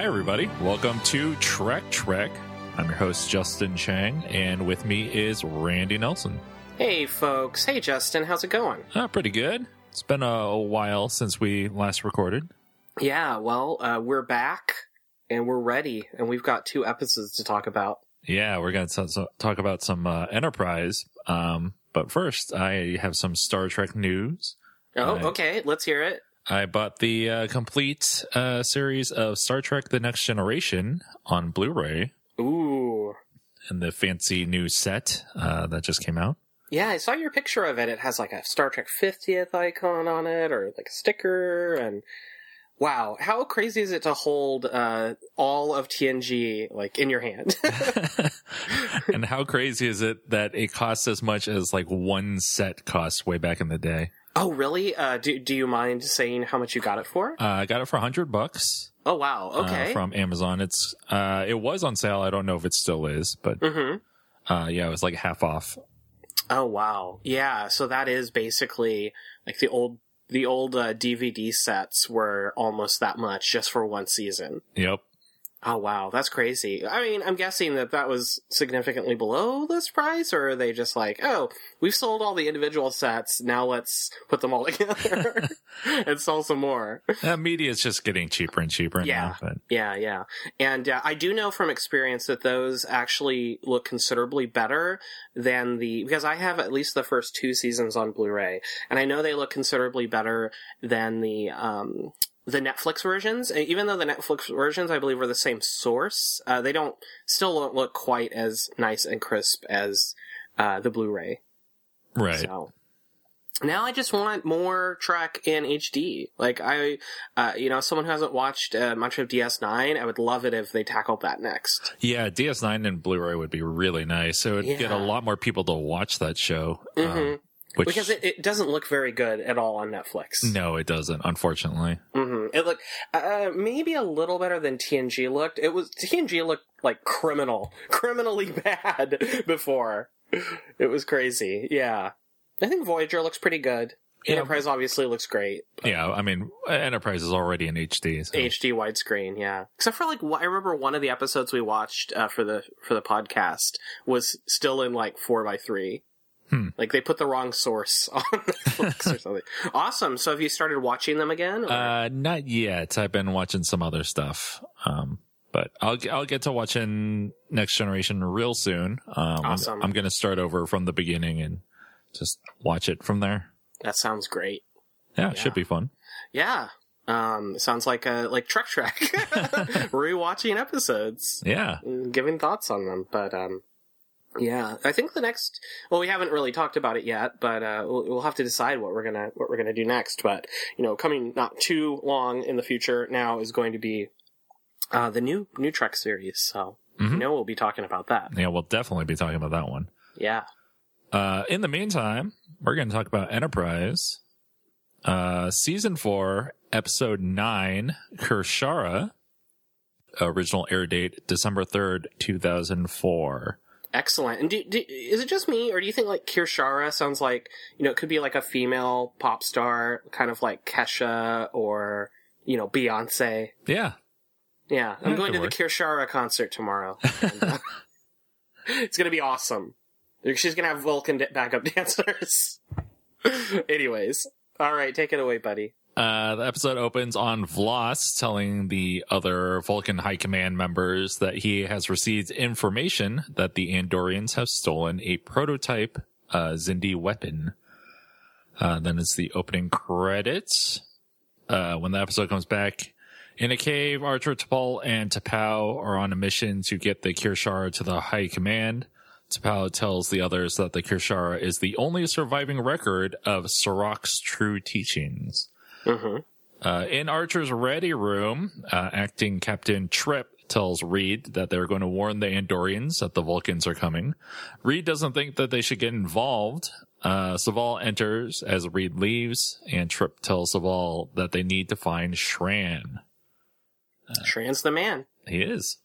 Hi, everybody. Welcome to Trek Trek. I'm your host, Justin Chang, and with me is Randy Nelson. Hey, folks. Hey, Justin. How's it going? Uh, pretty good. It's been a, a while since we last recorded. Yeah, well, uh, we're back and we're ready, and we've got two episodes to talk about. Yeah, we're going to talk about some uh, Enterprise. Um, but first, I have some Star Trek news. Oh, I- okay. Let's hear it. I bought the uh, complete uh, series of Star Trek The Next Generation on Blu ray Ooh. and the fancy new set uh, that just came out. Yeah, I saw your picture of it. It has like a Star Trek 50th icon on it, or like a sticker, and wow, how crazy is it to hold uh, all of TNG like in your hand? and how crazy is it that it costs as much as like one set cost way back in the day? Oh, really? Uh, do Do you mind saying how much you got it for? Uh, I got it for a hundred bucks. Oh, wow. uh, Okay. from Amazon. It's uh, it was on sale. I don't know if it still is, but mm-hmm. uh, yeah, it was like half off. Oh wow. Yeah, so that is basically like the old the old uh, DVD sets were almost that much just for one season. Yep. Oh wow, that's crazy. I mean, I'm guessing that that was significantly below this price or are they just like, "Oh, we've sold all the individual sets, now let's put them all together and sell some more." Uh, media is just getting cheaper and cheaper. Yeah. Now, but Yeah, yeah. And uh, I do know from experience that those actually look considerably better than the because I have at least the first two seasons on Blu-ray, and I know they look considerably better than the um the Netflix versions. Even though the Netflix versions, I believe, are the same source, uh, they don't still don't look quite as nice and crisp as uh, the Blu-ray. right. So now I just want more Trek in HD. Like I, uh, you know, someone who hasn't watched uh, much of DS9, I would love it if they tackled that next. Yeah, DS9 and Blu-ray would be really nice. It would get a lot more people to watch that show. Mhm. Um, which because it, it doesn't look very good at all on Netflix. no, it doesn't. Unfortunately. hmm It looked uh, maybe a little better than TNG looked. It was TNG looked like criminal, criminally bad before. It was crazy. Yeah, I think Voyager looks pretty good. Yeah. Enterprise obviously looks great. Yeah, I mean, Enterprise is already in HD. So. HD widescreen, yeah. Except for like, I remember one of the episodes we watched uh, for the for the podcast was still in like four by three. Hmm. Like they put the wrong source on Netflix or something. Awesome. So have you started watching them again? or- Uh, not yet. I've been watching some other stuff. Um, but I'll I'll get to watching Next Generation real soon. Um, I'm- Awesome. I'm, going to start over from the beginning and just watch it from there. that sounds great. Yeah, it should be fun. Yeah. Um, sounds like a like Trek Trek rewatching episodes, Yeah. giving thoughts on them. But um, yeah, I think the next. Well, we haven't really talked about it yet, but uh, we'll, we'll have to decide what we're gonna what we're gonna do next. But you know, coming not too long in the future now is going to be uh, the new new Trek series. So Mhm. you know, we'll be talking about that. Yeah, we'll definitely be talking about that one. Yeah. Uh, in the meantime, we're going to talk about Enterprise. Uh, season four, episode nine, Kir'Shara. Original air date December 3rd, 2004. Excellent. And do, do, is it just me, or do you think like Kir'Shara sounds like you know it could be like a female pop star, kind of like Kesha or you know Beyonce? Yeah. Yeah, I'm Yeah, going to work. the Kir'Shara concert tomorrow. And, uh, it's gonna be awesome. She's gonna have Vulcan backup dancers. Anyways, all right, take it away, buddy. Uh, the episode opens on V'Las telling the other Vulcan High Command members that he has received information that the Andorians have stolen a prototype uh, Xindi weapon. Uh, then it's the opening credits. Uh, when the episode comes back in a cave, Archer, T'Pol, and T'Pau are on a mission to get the Kir'Shara to the High Command. T'Pau tells the others that the Kir'Shara is the only surviving record of Surak's true teachings. Hmm Uh, in Archer's ready room, uh, acting Captain Trip tells Reed that they're going to warn the Andorians that the Vulcans are coming. Reed doesn't think that they should get involved. Uh, Soval enters as Reed leaves, and Trip tells Soval that they need to find Shran. Shran's the man. He is.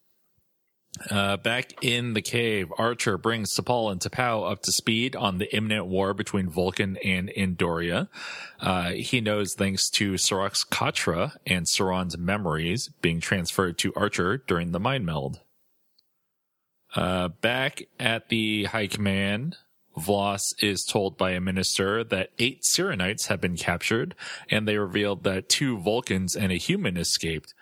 Uh, back in the cave, Archer brings T'Pol and T'Pau up to speed on the imminent war between Vulcan and Andoria. Uh, he knows thanks to Surak's Katra and Syrran's memories being transferred to Archer during the mind meld. Uh, back at the High Command, V'Las is told by a minister that eight Syrrannites have been captured, and they revealed that two Vulcans and a human escaped.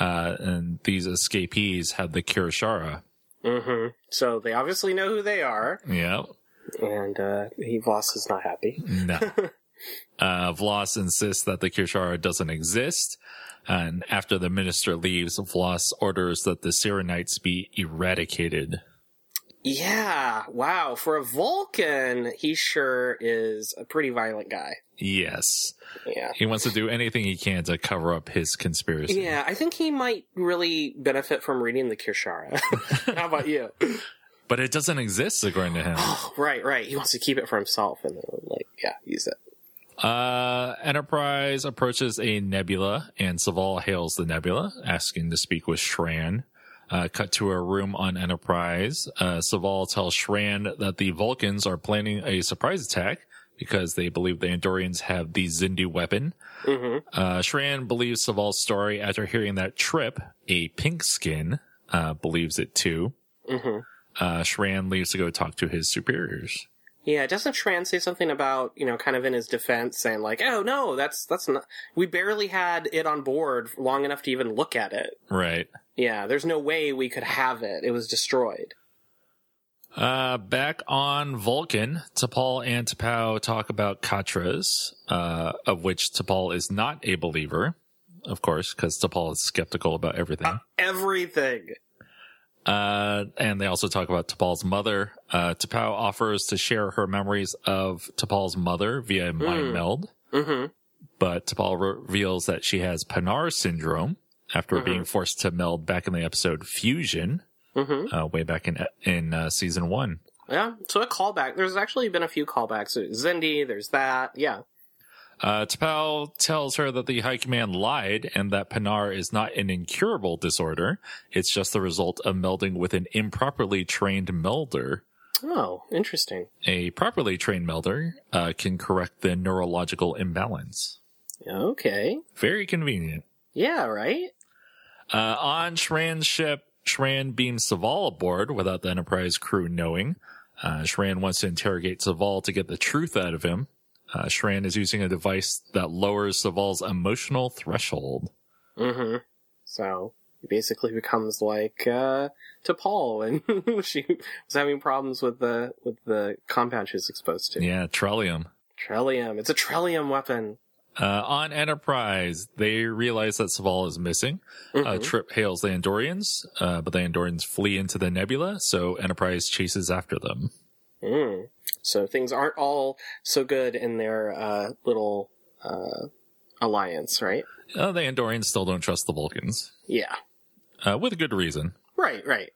Uh, and these escapees have the Kir'Shara. Mm-hmm. So they obviously know who they are, Yeah. and uh, he V'Las is not happy. No. uh, insists that the Kir'Shara doesn't exist. And after the minister leaves, V'Las orders that the Syrrannites be eradicated. Yeah, wow. For a Vulcan, he sure is a pretty violent guy. Yes. Yeah. He wants to do anything he can to cover up his conspiracy. Yeah, I think he might really benefit from reading the Kir'Shara. How about you? But it doesn't exist, according to him. Oh, right, right. He wants to keep it for himself and then, like, yeah, use it. Uh, Enterprise approaches a nebula, and Soval hails the nebula, asking to speak with Shran. Uh, cut to a room on Enterprise. Uh, Soval tells Shran that the Vulcans are planning a surprise attack because they believe the Andorians have the Xindi weapon. hmm Uh, Shran believes Soval's story after hearing that Trip, a pink skin, uh, believes it too. hmm Uh, Shran leaves to go talk to his superiors. Yeah, doesn't Shran say something about, you know, kind of in his defense saying like, oh no, that's, that's not, we barely had it on board long enough to even look at it. Right. Yeah, there's no way we could have it. It was destroyed. Uh, back on Vulcan, T'Pol and T'Pau talk about Katras, uh, of which T'Pol is not a believer, of course, because T'Pol is skeptical about everything. Everything. Uh, and they also talk about T'Pol's mother. Uh, T'Pau offers to share her memories of T'Pol's mother via mind meld, hmm but T'Pol reveals that she has Pa'nar syndrome after being forced to meld back in the episode Fusion, hmm uh, way back in, in, uh, season one. Yeah, so a callback. There's actually been a few callbacks. There's Xindi, there's that. Yeah. Uh, T'Pau tells her that the High Command lied and that Pa'nar is not an incurable disorder. It's just the result of melding with an improperly trained melder. Oh, interesting. A properly trained melder uh, can correct the neurological imbalance. Okay. Very convenient. Yeah, right? Uh, on Shran's ship, Shran beams Soval aboard without the Enterprise crew knowing. Uh, Shran wants to interrogate Soval to get the truth out of him. Uh, Shran is using a device that lowers Soval's emotional threshold. hmm So he basically becomes like uh T'Pol and she was having problems with the with the compound she was exposed to. Yeah, Trellium. Trellium. It's a Trellium weapon. Uh, on Enterprise, they realize that Soval is missing. Uh, Mhm. Trip hails the Andorians, uh, but the Andorians flee into the nebula, so Enterprise chases after them. Mm. So things aren't all so good in their uh little uh alliance, right? Uh, the Andorians still don't trust the Vulcans, Yeah. uh, with good reason. Right, right.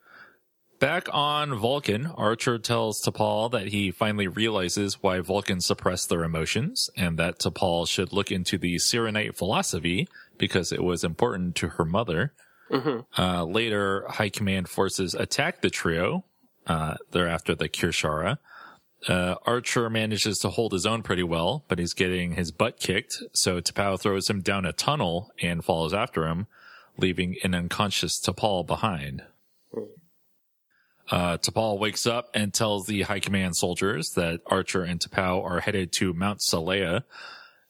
Back on Vulcan, Archer tells T'Pol that he finally realizes why Vulcans suppress their emotions and that T'Pol should look into the Syrrannite philosophy because it was important to her mother. hmm Uh, later, High Command forces attack the trio. Uh, they're after the Kir'Shara. Uh, Archer manages to hold his own pretty well, but he's getting his butt kicked. So T'Pau throws him down a tunnel and follows after him, leaving an unconscious T'Pol behind. Uh, T'Pol wakes up and tells the High Command soldiers that Archer and T'Pau are headed to Mount Seleya.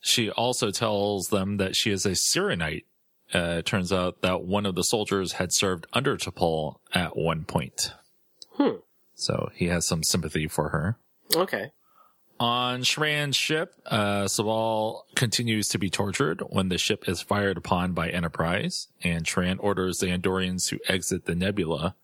She also tells them that she is a Syrrannite. Uh, it turns out that one of the soldiers had served under T'Pol at one point. Hmm. So he has some sympathy for her. Okay. On Shran's ship, uh, Soval continues to be tortured when the ship is fired upon by Enterprise, and Shran orders the Andorians to exit the nebula.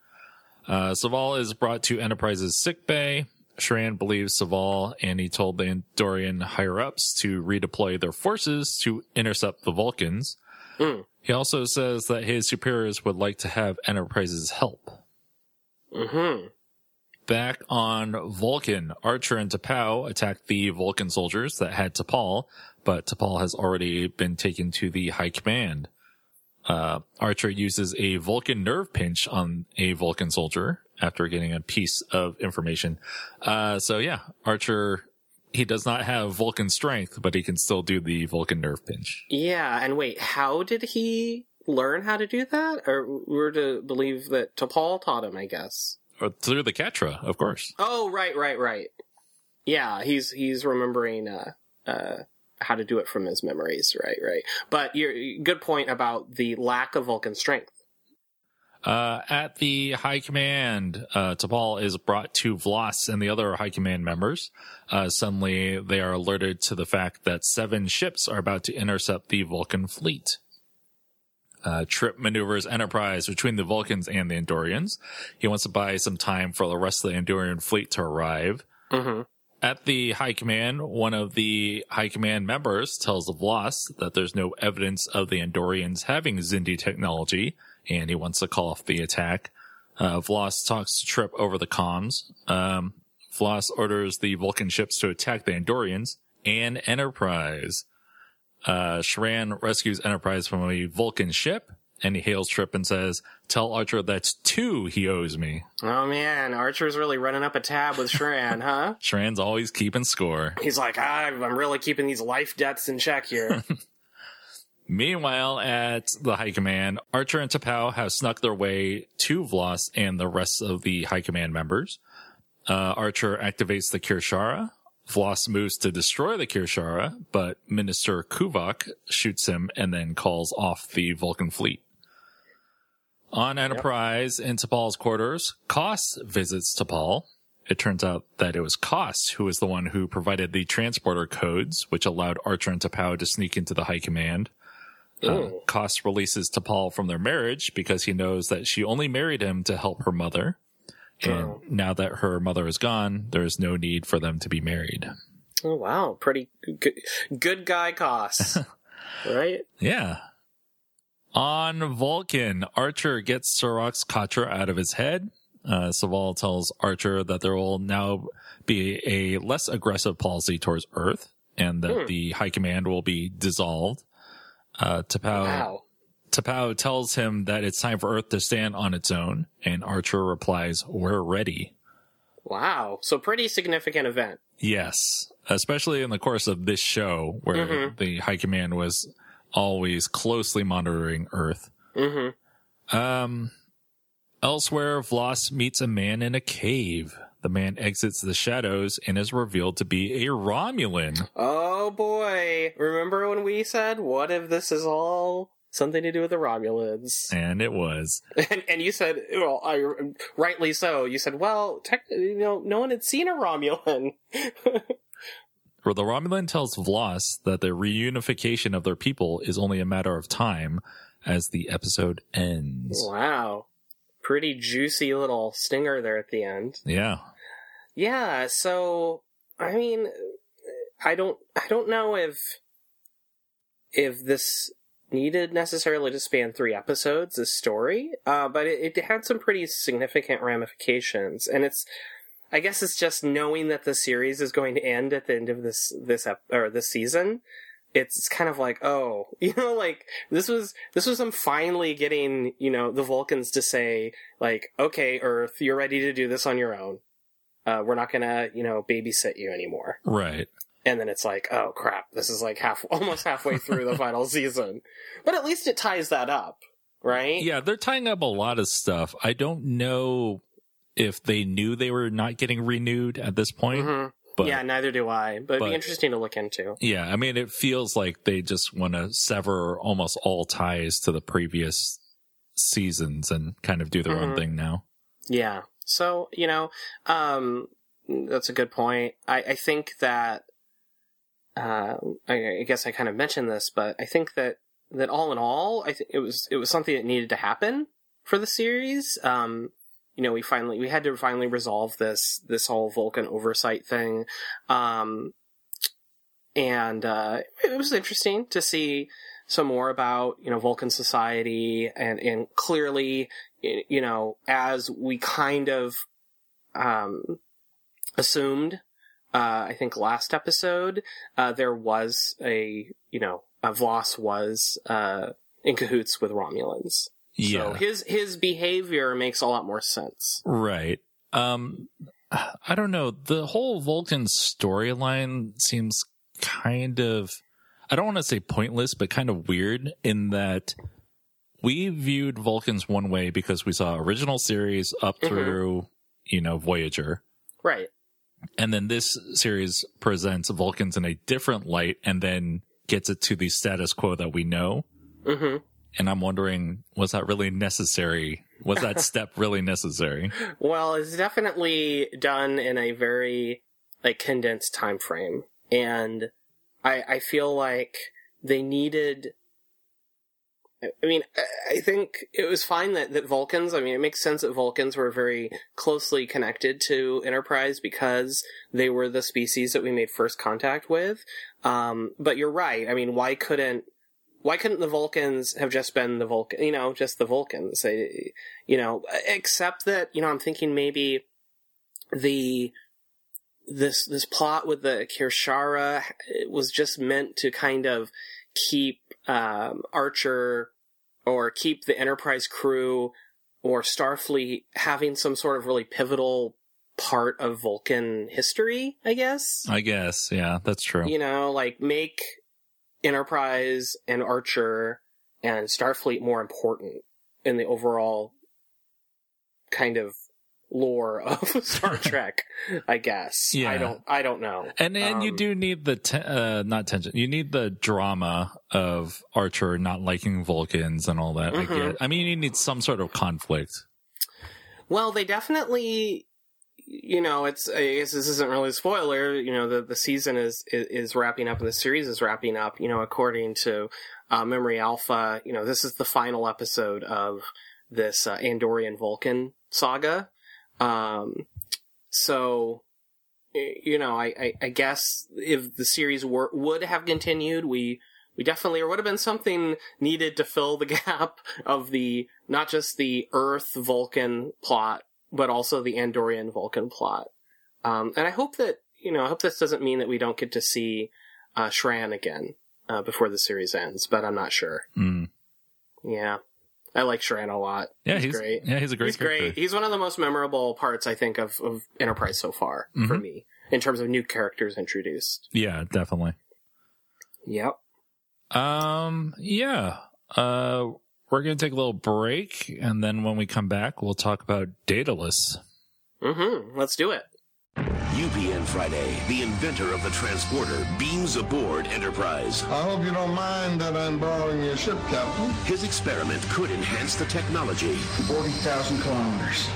Uh, Soval is brought to Enterprise's sickbay. Shran believes Soval, and he told the Andorian higher ups to redeploy their forces to intercept the Vulcans. Hmm. He also says that his superiors would like to have Enterprise's help. hmm Back on Vulcan, Archer and T'Pau attack the Vulcan soldiers that had T'Pol, but T'Pol has already been taken to the High Command. Uh, Archer uses a Vulcan nerve pinch on a Vulcan soldier after getting a piece of information. Uh, so yeah, Archer, he does not have Vulcan strength, but he can still do the Vulcan nerve pinch. Yeah, and wait, how did he learn how to do that? Or we're to believe that T'Pol taught him, I guess. Or through the Katra, of course. Oh, right, right, right. Yeah, he's he's remembering uh, uh, how to do it from his memories. Right, right. But your good point about the lack of Vulcan strength. Uh, at the High Command, uh, T'Pol is brought to V'Las and the other High Command members. Uh, suddenly, they are alerted to the fact that seven ships are about to intercept the Vulcan fleet. Uh, Trip maneuvers Enterprise between the Vulcans and the Andorians. He wants to buy some time for the rest of the Andorian fleet to arrive. Mm-hmm. At the High Command, one of the High Command members tells V'Las that there's no evidence of the Andorians having Xindi technology, and he wants to call off the attack. Uh, V'Las talks to Trip over the comms. Um, V'Las orders the Vulcan ships to attack the Andorians and Enterprise. Uh, Shran rescues Enterprise from a Vulcan ship, and he hails Trip and says, tell Archer that's two he owes me. Oh man, Archer's really running up a tab with Shran, huh? Shran's always keeping score. He's like, ah, I'm really keeping these life debts in check here. Meanwhile, at the High Command, Archer and T'Pau have snuck their way to V'Las and the rest of the High Command members. Uh, Archer activates the Kir'Shara. V'Las moves to destroy the Kir'Shara, but Minister Kuvak shoots him and then calls off the Vulcan fleet. On Enterprise in T'Pol's quarters, Koss visits T'Pol. It turns out that it was Koss who was the one who provided the transporter codes, which allowed Archer and T'Pau to sneak into the High Command. Uh, Koss releases T'Pol from their marriage because he knows that she only married him to help her mother. And Oh. now that her mother is gone, there is no need for them to be married. oh wow, pretty good, good guy Koss, right? Yeah. On Vulcan, Archer gets Surak's Katra out of his head. Uh, Soval tells Archer that there will now be a less aggressive policy towards Earth and that Hmm. the High Command will be dissolved. Uh, T'Pau, Wow. T'Pau tells him that it's time for Earth to stand on its own, and Archer replies, We're ready. Wow. So pretty significant event. Yes, especially in the course of this show where Mhm. the High Command was always closely monitoring Earth. Mm-hmm. Um, elsewhere, V'Las meets a man in a cave. The man exits the shadows and is revealed to be a Romulan. Oh boy. Remember when we said, what if this is all something to do with the Romulans? And it was. And, and you said, well, I, rightly so. You said, well, tech, you know, no one had seen a Romulan. well, the Romulan tells V'Las that the reunification of their people is only a matter of time as the episode ends. wow. Pretty juicy little stinger there at the end. Yeah. Yeah, so I mean I don't I don't know if if this needed necessarily to span three episodes, this story, uh, but it, it had some pretty significant ramifications, and it's I guess it's just knowing that the series is going to end at the end of this this ep- or this season. It's, it's kind of like oh you know like this was this was them finally getting you know the Vulcans to say like okay Earth you're ready to do this on your own uh, we're not gonna, you know, babysit you anymore. Right. And then it's like, oh crap, this is like half, almost halfway through the final season. But at least it ties that up, right? Yeah, they're tying up a lot of stuff. I don't know if they knew they were not getting renewed at this point, hmm but yeah, neither do I. But, it'd be interesting to look into. Yeah, I mean, it feels like they just want to sever almost all ties to the previous seasons and kind of do their own Mhm. thing now. Yeah. So, you know, um, that's a good point. I, I think that, uh, I, I guess I kind of mentioned this, but I think that, that all in all, I think it was, it was something that needed to happen for the series. Um, you know, we finally, we had to finally resolve this, this whole Vulcan oversight thing. Um, and, uh, it was interesting to see some more about, you know, Vulcan society and, and clearly, you know, as we kind of, um, assumed, uh, I think last episode, uh, there was a, you know, uh, V'Las was, uh, in cahoots with Romulans. Yeah. So his his behavior makes a lot more sense. Right. Um I don't know. The whole Vulcan storyline seems kind of I don't want to say pointless, but kind of weird in that we viewed Vulcans one way because we saw original series up Mhm. through, you know, Voyager. Right. And then this series presents Vulcans in a different light and then gets it to the status quo that we know. hmm And I'm wondering, was that really necessary? Was that step really necessary? Well, it's definitely done in a very like condensed time frame, and I I feel like they needed. I mean, I- think it was fine that, that Vulcans, I mean, it makes sense that Vulcans were very closely connected to Enterprise because they were the species that we made first contact with. Um, but you're right. I mean, why couldn't, why couldn't the Vulcans have just been the Vulcan, you know, just the Vulcans? You know, except that, you know, I'm thinking maybe the, this, this plot with the Kir'Shara was just meant to kind of keep, um, Archer or keep the Enterprise crew or Starfleet having some sort of really pivotal part of Vulcan history, I guess. I guess. Yeah, that's true. You know, like make Enterprise and Archer and Starfleet more important in the overall kind of lore of Star Trek, I guess. Yeah. I don't I don't know. And and you Um, do need the te- uh, not tension. You need the drama of Archer not liking Vulcans and all that. I Mhm. get. I mean, you need some sort of conflict. Well, they definitely, you know, it's. I guess this isn't really a spoiler. You know, the the season is is, is wrapping up and the series is wrapping up. You know, according to uh, Memory Alpha, you know, this is the final episode of this uh, Andorian Vulcan saga. Um, so, you know, I, I, I guess if the series were would have continued, we we definitely or would have been something needed to fill the gap of the not just the Earth Vulcan plot, but also the Andorian Vulcan plot. Um, and I hope that you know, I hope this doesn't mean that we don't get to see uh, Shran again uh, before the series ends, but I'm not sure. Mm. Yeah, I like Shran a lot. Yeah, he's, he's, great. Yeah, he's a great he's character. great. He's one of the most memorable parts, I think, of, of Enterprise so far for Mhm. me in terms of new characters introduced. Yeah, definitely. Yep. Um, yeah. Uh, we're gonna take a little break, and then when we come back, we'll talk about Daedalus. Mm-hmm. Let's do it. UPN Friday, the inventor of the transporter, beams aboard Enterprise. I hope you don't mind that I'm borrowing your ship, Captain. His experiment could enhance the technology, 40,000 kilometers.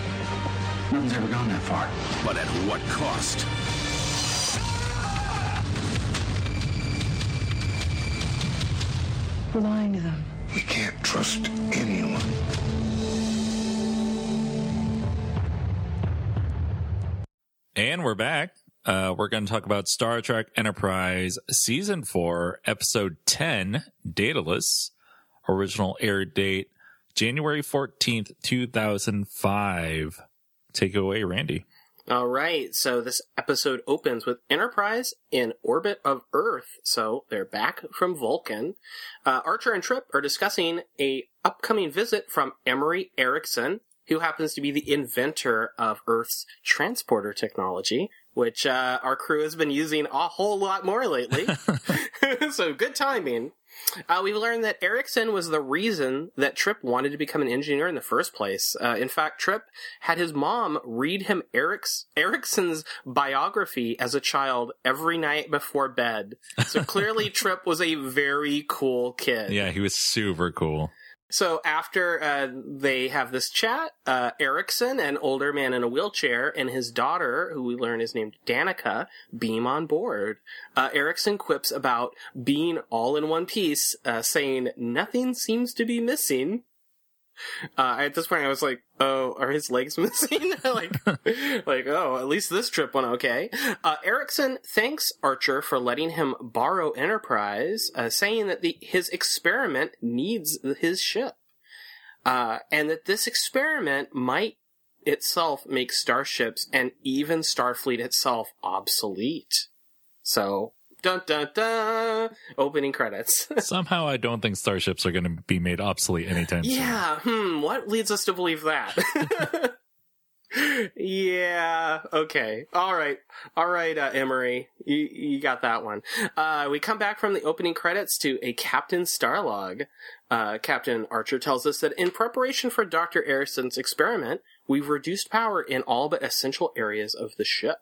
Nothing's ever gone that far. but at what cost? We're lying to them. We can't trust anyone. And we're back. Uh, we're going to talk about Star Trek Enterprise Season 4, Episode 10, Daedalus. Original air date January 14th, 2005. Take it away, Randy. All right, so this episode opens with Enterprise in orbit of Earth. So they're back from Vulcan. Uh, Archer and Trip are discussing a upcoming visit from Emory Erickson, who happens to be the inventor of Earth's transporter technology, which uh, our crew has been using a whole lot more lately. so good timing. Uh, we've learned that Erickson was the reason that Trip wanted to become an engineer in the first place. Uh, in fact, Trip had his mom read him Eric's, Erickson's biography as a child every night before bed. So clearly, Trip was a very cool kid. Yeah, he was super cool. So after uh, they have this chat, uh, Erickson, an older man in a wheelchair, and his daughter, who we learn is named Danica, beam on board. Uh, Erickson quips about being all in one piece, uh, saying nothing seems to be missing. Uh, at this point, I was like, "Oh, are his legs missing?" like, like, oh, at least this trip went okay. Uh, Erickson thanks Archer for letting him borrow Enterprise, uh, saying that the his experiment needs his ship, uh, and that this experiment might itself make starships and even Starfleet itself obsolete. So Dun dun dun. Opening credits. Somehow I don't think starships are going to be made obsolete anytime soon. yeah. Hmm. What leads us to believe that? yeah. Okay. All right. All right, uh, Emory. You, you got that one. Uh, we come back from the opening credits to a Captain Starlog. Uh, Captain Archer tells us that in preparation for Dr. Erickson's experiment, we've reduced power in all but essential areas of the ship.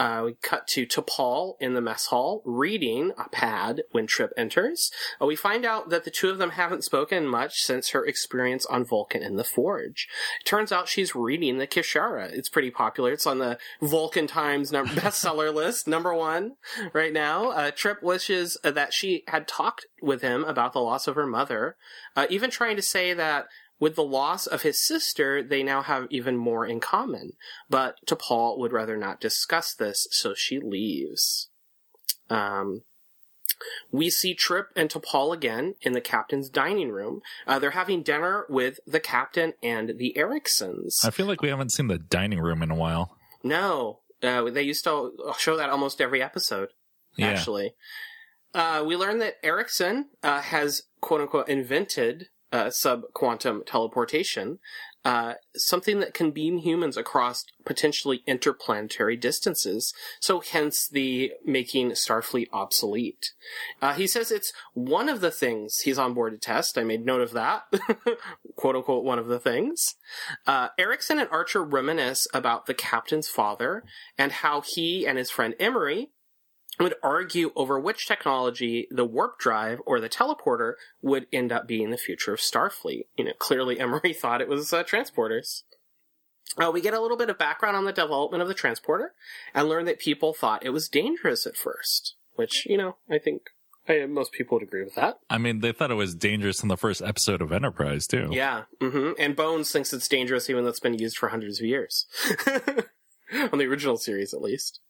Uh, we cut to T'Pol in the mess hall reading a pad when Trip enters. Uh, we find out that the two of them haven't spoken much since her experience on Vulcan in the Forge. It turns out she's reading the Kir'Shara. It's pretty popular. It's on the Vulcan Times num- bestseller list, number one right now. Uh, Trip wishes that she had talked with him about the loss of her mother, uh, even trying to say that with the loss of his sister, they now have even more in common. But T'Pol would rather not discuss this, so she leaves. Um, we see Trip and T'Pol again in the captain's dining room. Uh, they're having dinner with the captain and the Ericksons. I feel like we haven't seen the dining room in a while. No, uh, they used to show that almost every episode. Yeah. Actually, uh, we learn that Erickson uh, has quote unquote invented uh, sub-quantum teleportation, uh, something that can beam humans across potentially interplanetary distances. So hence the making Starfleet obsolete. Uh, he says it's one of the things he's on board to test. I made note of that. quote unquote, one of the things. Uh, Erickson and Archer reminisce about the captain's father and how he and his friend Emory would argue over which technology, the warp drive or the teleporter, would end up being the future of Starfleet. You know, clearly Emory thought it was uh, transporters. Uh, we get a little bit of background on the development of the transporter and learn that people thought it was dangerous at first, which, you know, I think I, most people would agree with that. I mean, they thought it was dangerous in the first episode of Enterprise, too. Yeah. hmm And Bones thinks it's dangerous even though it's been used for hundreds of years. on the original series at least.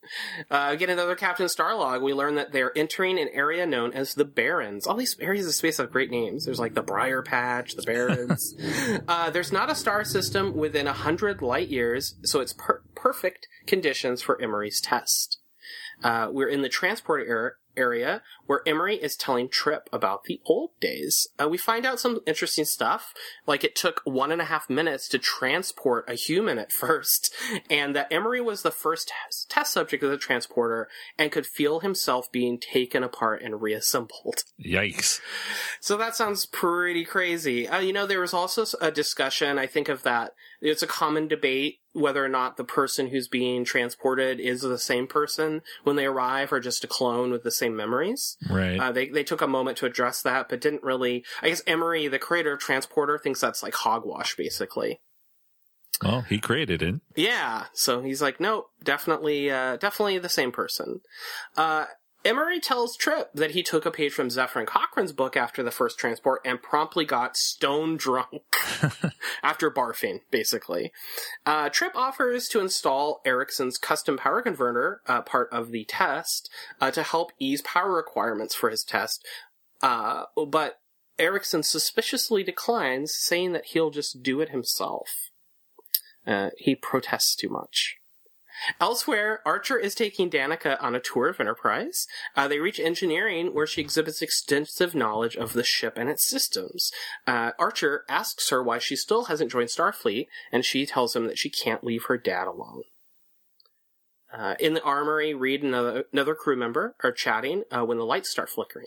Uh, again, another Captain Starlog, we learn that they're entering an area known as the Barrens. All these areas of space have great names. There's like the Briar Patch, the Barrens. uh, there's not a star system within a hundred light years, so it's per- perfect conditions for Emory's test. Uh, we're in the transport er- area where Emory is telling Trip about the old days. Uh, we find out some interesting stuff, like it took one and a half minutes to transport a human at first, and that Emory was the first test, subject of the transporter and could feel himself being taken apart and reassembled. Yikes. So that sounds pretty crazy. Uh, you know, there was also a discussion, I think of that, it's a common debate whether or not the person who's being transported is the same person when they arrive or just a clone with the same memories. Right. Uh, they, they took a moment to address that, but didn't really, I guess Emory, the creator of Transporter, thinks that's like hogwash, basically. well, he created it. Yeah, so he's like, no, definitely, uh, definitely the same person. Uh, Emory tells Trip that he took a page from Zefram Cochrane's book after the first transport and promptly got stone drunk after barfing, basically. Uh, Trip offers to install Erickson's custom power converter, uh, part of the test, uh, to help ease power requirements for his test. Uh, but Erickson suspiciously declines, saying that he'll just do it himself. Uh, he protests too much. Elsewhere, Archer is taking Danica on a tour of Enterprise. Uh, they reach engineering, where she exhibits extensive knowledge of the ship and its systems. Uh, Archer asks her why she still hasn't joined Starfleet, and she tells him that she can't leave her dad alone. Uh, in the armory, Reed and another, another crew member are chatting uh, when the lights start flickering.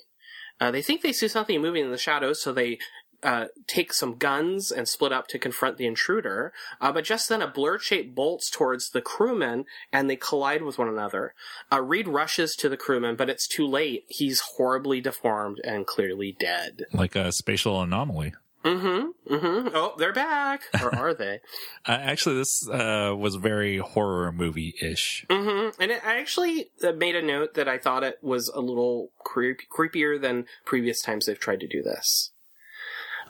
Uh, they think they see something moving in the shadows, so they uh, take some guns and split up to confront the intruder. Uh, but just then, a blur shape bolts towards the crewman, and they collide with one another. Uh, Reed rushes to the crewman, but it's too late. He's horribly deformed and clearly dead. Like a spatial anomaly. Mm-hmm. Mm-hmm. Oh, they're back, or are they? Uh, actually, this uh, was very horror movie ish. Mm-hmm. And it, I actually uh, made a note that I thought it was a little creep- creepier than previous times they've tried to do this.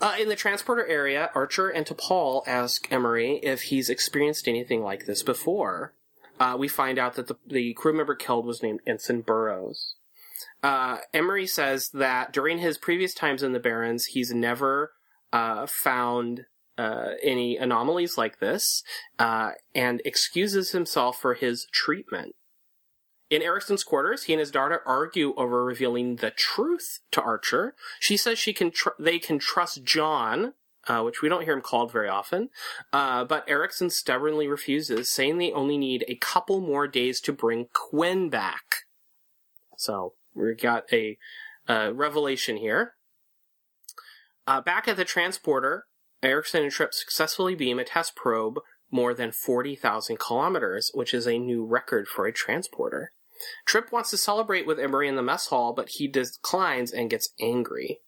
Uh, in the transporter area, Archer and T'Pol ask Emery if he's experienced anything like this before. Uh, we find out that the, the crew member killed was named Ensign Burroughs. Uh, Emery says that during his previous times in the Barrens, he's never uh, found uh, any anomalies like this, uh, and excuses himself for his treatment. In Erickson's quarters, he and his daughter argue over revealing the truth to Archer. She says she can tr- they can trust John, uh, which we don't hear him called very often. Uh, but Erickson stubbornly refuses, saying they only need a couple more days to bring Quinn back. So we got a uh, revelation here. Uh, back at the transporter, Erickson and Trip successfully beam a test probe more than 40,000 kilometers, which is a new record for a transporter. Trip wants to celebrate with Emory in the mess hall, but he declines and gets angry.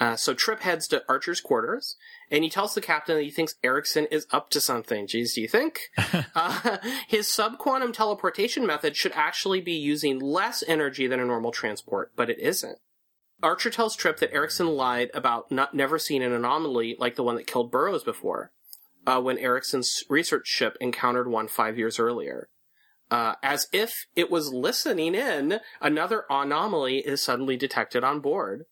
Uh, so Trip heads to Archer's quarters, and he tells the captain that he thinks Erickson is up to something. Geez, do you think? uh, his subquantum teleportation method should actually be using less energy than a normal transport, but it isn't. Archer tells Trip that Erickson lied about not never seeing an anomaly like the one that killed Burroughs before, uh, when Erickson's research ship encountered one five years earlier. Uh, as if it was listening in, another anomaly is suddenly detected on board.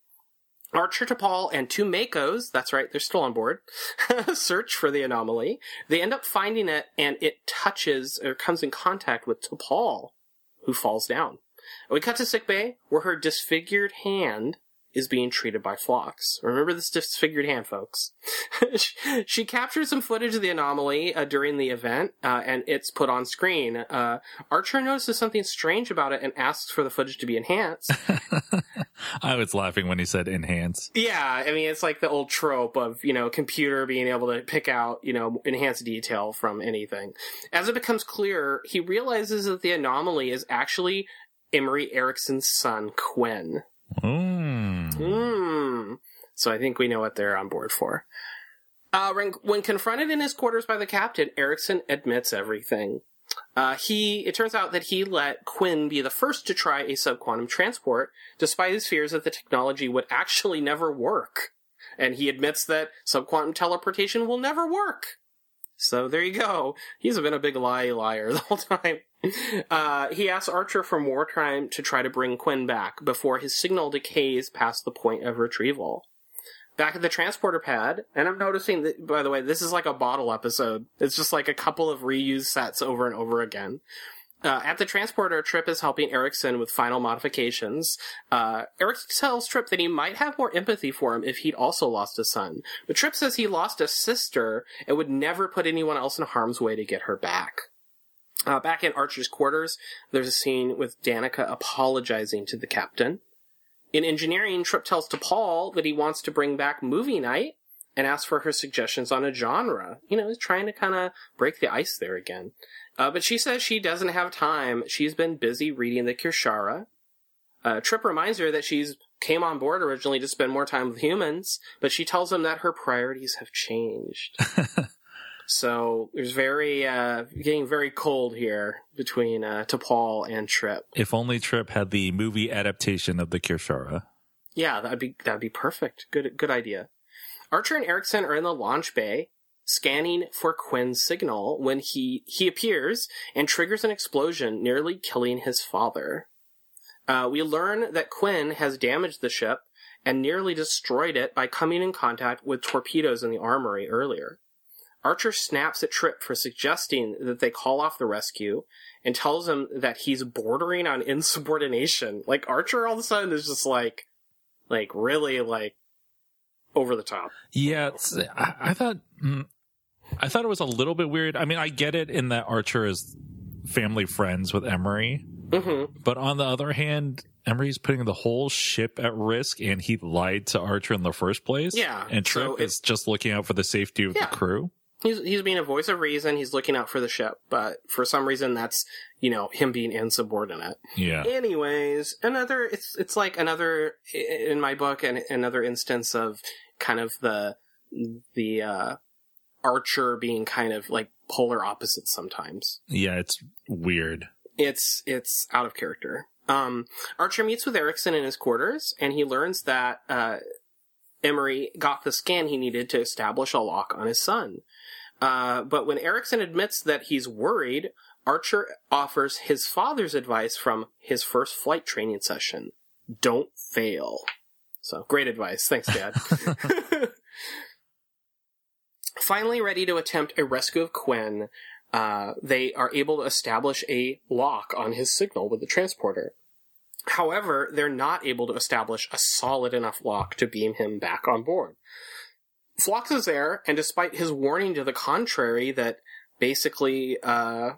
Archer T'Pol and two MACOs, that's right, they're still on board, search for the anomaly. They end up finding it and it touches or comes in contact with T'Pol, who falls down. We cut to sickbay where her disfigured hand is being treated by Phlox. Remember this disfigured hand, folks. she captures some footage of the anomaly uh, during the event, uh, and it's put on screen. Uh, Archer notices something strange about it and asks for the footage to be enhanced. I was laughing when he said enhance. Yeah, I mean, it's like the old trope of, you know, computer being able to pick out, you know, enhanced detail from anything. As it becomes clearer, he realizes that the anomaly is actually Emory Erickson's son, Quinn. Mm. Hmm. So I think we know what they're on board for. Uh, when, confronted in his quarters by the captain, Erickson admits everything. Uh, he, it turns out that he let Quinn be the first to try a subquantum transport, despite his fears that the technology would actually never work. And he admits that subquantum teleportation will never work. So there you go. He's been a big lie liar the whole time. Uh, he asks Archer for more time to try to bring Quinn back before his signal decays past the point of retrieval. Back at the transporter pad, and I'm noticing that, by the way, this is like a bottle episode. It's just like a couple of reused sets over and over again. Uh, at the transporter, Trip is helping Erickson with final modifications. Uh, Eric tells Trip that he might have more empathy for him if he'd also lost a son. But Trip says he lost a sister and would never put anyone else in harm's way to get her back. Uh, back in Archer's quarters, there's a scene with Danica apologizing to the captain. In engineering, Trip tells T'Pol that he wants to bring back movie night and asks for her suggestions on a genre. You know, he's trying to kind of break the ice there again. Uh, but she says she doesn't have time. She's been busy reading the Kir'Shara. Uh, Trip reminds her that she's came on board originally to spend more time with humans, but she tells him that her priorities have changed. so there's very uh, getting very cold here between uh, T'Pol and Trip. If only Trip had the movie adaptation of the Kir'Shara. Yeah, that'd be that'd be perfect. Good good idea. Archer and Erickson are in the launch bay scanning for Quinn's signal when he he appears and triggers an explosion, nearly killing his father. Uh, we learn that Quinn has damaged the ship and nearly destroyed it by coming in contact with torpedoes in the armory earlier. Archer snaps at Trip for suggesting that they call off the rescue and tells him that he's bordering on insubordination. Like Archer all of a sudden is just like, like really like over the top. Yeah, it's, I, I thought mm, I thought it was a little bit weird. I mean, I get it in that Archer is family friends with Emory, Mm-hmm. but on the other hand, Emory's putting the whole ship at risk, and he lied to Archer in the first place. Yeah, and Trip so is just looking out for the safety of Yeah. the crew. He's he's being a voice of reason. He's looking out for the ship, but for some reason, that's you know him being insubordinate. Yeah, Anyways, another it's it's like another in my book and another instance of kind of the the uh Archer being kind of like polar opposites sometimes. yeah, it's weird. It's it's out of character. Um, Archer meets with Erickson in his quarters, and he learns that uh, Emory got the scan he needed to establish a lock on his son. Uh, but when Erickson admits that he's worried, Archer offers his father's advice from his first flight training session: "Don't fail." So great advice. Thanks, Dad. Finally, ready to attempt a rescue of Quinn, uh, they are able to establish a lock on his signal with the transporter. However, they're not able to establish a solid enough lock to beam him back on board. Phlox is there, and despite his warning to the contrary that basically uh,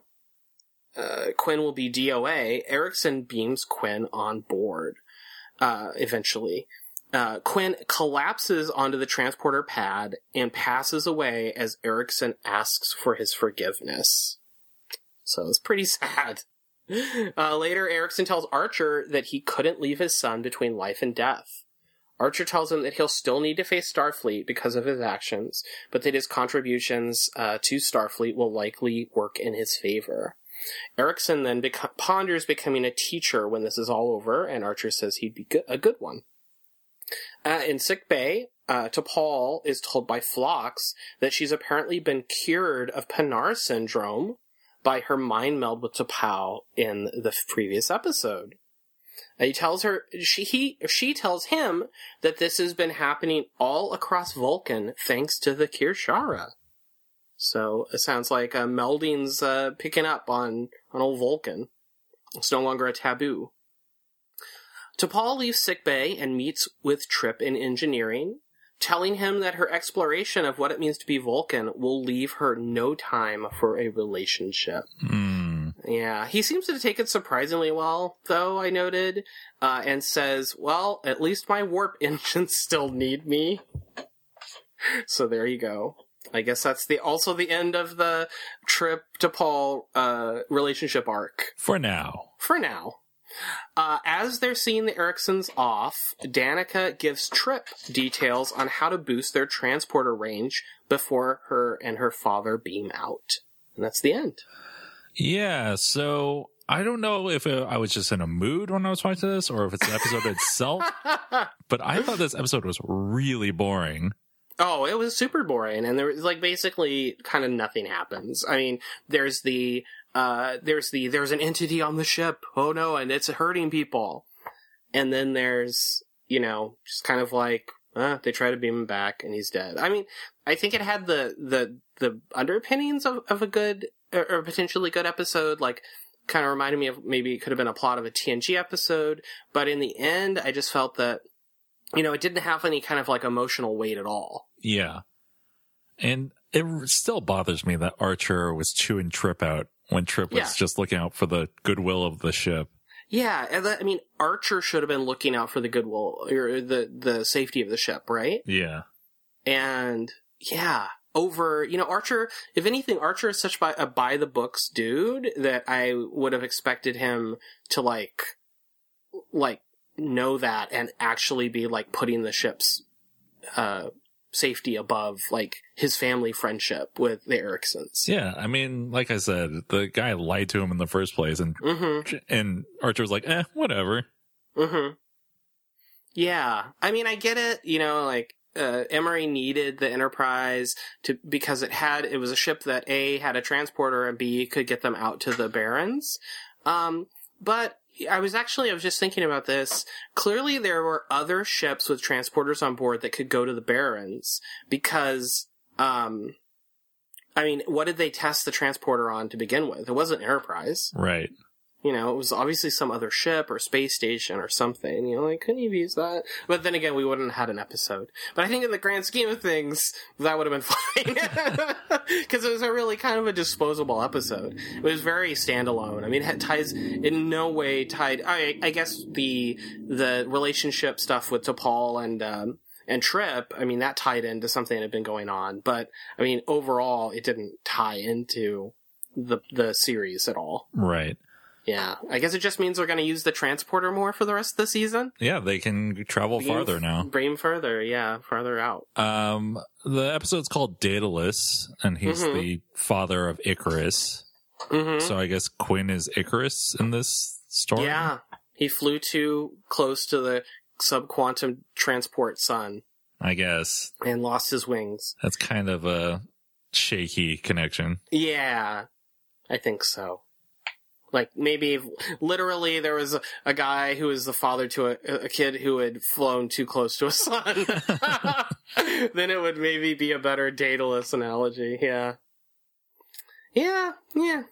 uh, Quinn will be DOA, Erickson beams Quinn on board uh, eventually. Uh, Quinn collapses onto the transporter pad and passes away as Erickson asks for his forgiveness. So it's pretty sad. Uh, later, Erickson tells Archer that he couldn't leave his son between life and death. Archer tells him that he'll still need to face Starfleet because of his actions, but that his contributions uh, to Starfleet will likely work in his favor. Erickson then ponders becoming a teacher when this is all over, and Archer says he'd be go- a good one. Uh, in sick bay, uh, T'Pol is told by Phlox that she's apparently been cured of Pa'nar syndrome by her mind meld with T'Pau in the previous episode. He tells her she he she tells him that this has been happening all across Vulcan thanks to the Kir'Shara. So it sounds like uh, melding's uh, picking up on on old Vulcan. It's no longer a taboo. T'Pol leaves sickbay and meets with Trip in engineering, telling him that her exploration of what it means to be Vulcan will leave her no time for a relationship. Hmm. Yeah, he seems to take it surprisingly well, though, I noted, uh, and says, well, at least my warp engines still need me. so there you go. I guess that's the also the end of the trip to Paul uh, relationship arc For now. for now. Uh, as they're seeing the Ericksons off, Danica gives Trip details on how to boost their transporter range before her and her father beam out. And that's the end. Yeah, so I don't know if uh, I was just in a mood when I was watching this or if it's the episode itself, but I thought this episode was really boring. Oh, it was super boring, and there was like basically kind of nothing happens. I mean, there's the uh, there's the there's an entity on the ship. Oh no, and it's hurting people. And then there's you know just kind of like uh, they try to beam him back, and he's dead. I mean, I think it had the the the underpinnings of, of a good or, or potentially good episode, like. Kind of reminded me of maybe it could have been a plot of a TNG episode, but in the end, I just felt that you know, it didn't have any kind of like emotional weight at all. Yeah. And it still bothers me that Archer was chewing Trip out when Trip was Yeah. just looking out for the goodwill of the ship. Yeah, that, I mean, Archer should have been looking out for the goodwill or the the safety of the ship, right? Yeah. And yeah, over you know, Archer. If anything, Archer is such by, a by the books dude that I would have expected him to like, like know that and actually be like putting the ship's uh safety above like his family friendship with the Ericksons. Yeah. I mean, like I said, the guy lied to him in the first place and, Mm-hmm. and Archer was like, eh, whatever. Mm-hmm. Yeah, I mean, I get it. You know, like uh, Emory needed the Enterprise to because it had it was a ship that a had a transporter and b could get them out to the Barrens. Um, but I was actually I was just thinking about this. Clearly, there were other ships with transporters on board that could go to the Barrens because. Um, I mean, what did they test the transporter on to begin with? It wasn't Enterprise. Right. You know, it was obviously some other ship or space station or something. You know, like, couldn't you used that? But then again, we wouldn't have had an episode. But I think in the grand scheme of things, that would have been fine. Because it was a really kind of a disposable episode. It was very standalone. I mean, it ties in no way tied. I, I guess the the relationship stuff with T'Pol and um, and Trip. I mean, that tied into something that had been going on. But I mean, overall, it didn't tie into the the series at all. Right. Yeah, I guess it just means they're going to use the transporter more for the rest of the season. Yeah. They can travel farther now. Bring further, yeah, farther out. Um, the episode's called Daedalus and he's Mhm. the father of Icarus. hmm So I guess Quinn is Icarus in this story. Yeah, he flew too close to the subquantum transport sun I guess and lost his wings. that's kind of a shaky connection. Yeah, I think so. Like maybe literally there was a, a guy who was the father to a, a kid who had flown too close to a sun. then it would maybe be a better Daedalus analogy. Yeah. Yeah, yeah.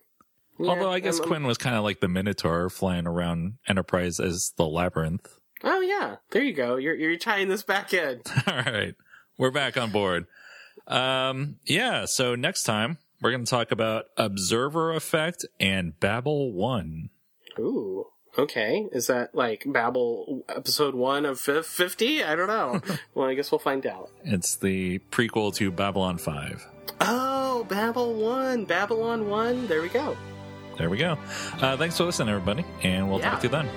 Although I guess um, Quinn was kind of like the Minotaur flying around Enterprise as the labyrinth. Oh yeah, there you go. You're you're tying this back in. All right, we're back on board. Um, yeah. So next time we're going to talk about Observer Effect and Babel One. Ooh. Okay. Is that like Babel episode one of 50? I don't know. well, I guess we'll find out. It's the prequel to Babylon Five. Oh, Babel 1. Babylon 1. There we go. There we go. Uh, thanks for listening, everybody, and we'll Yeah. talk to you then.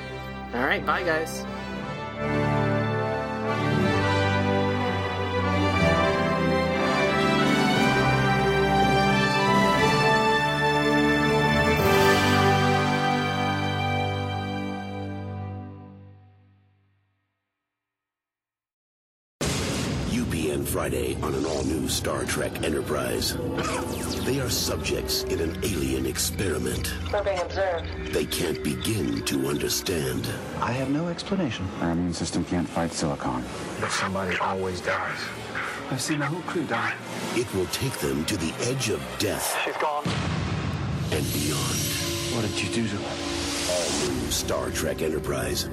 All right. Bye, guys. Friday on an all new Star Trek Enterprise. They are subjects in an alien experiment. We're being observed. They can't begin to understand. I have no explanation. Our immune system can't fight silicon. But somebody always dies. I've seen the whole crew die. It will take them to the edge of death She's gone. and beyond. What did you do to her? All new Star Trek Enterprise.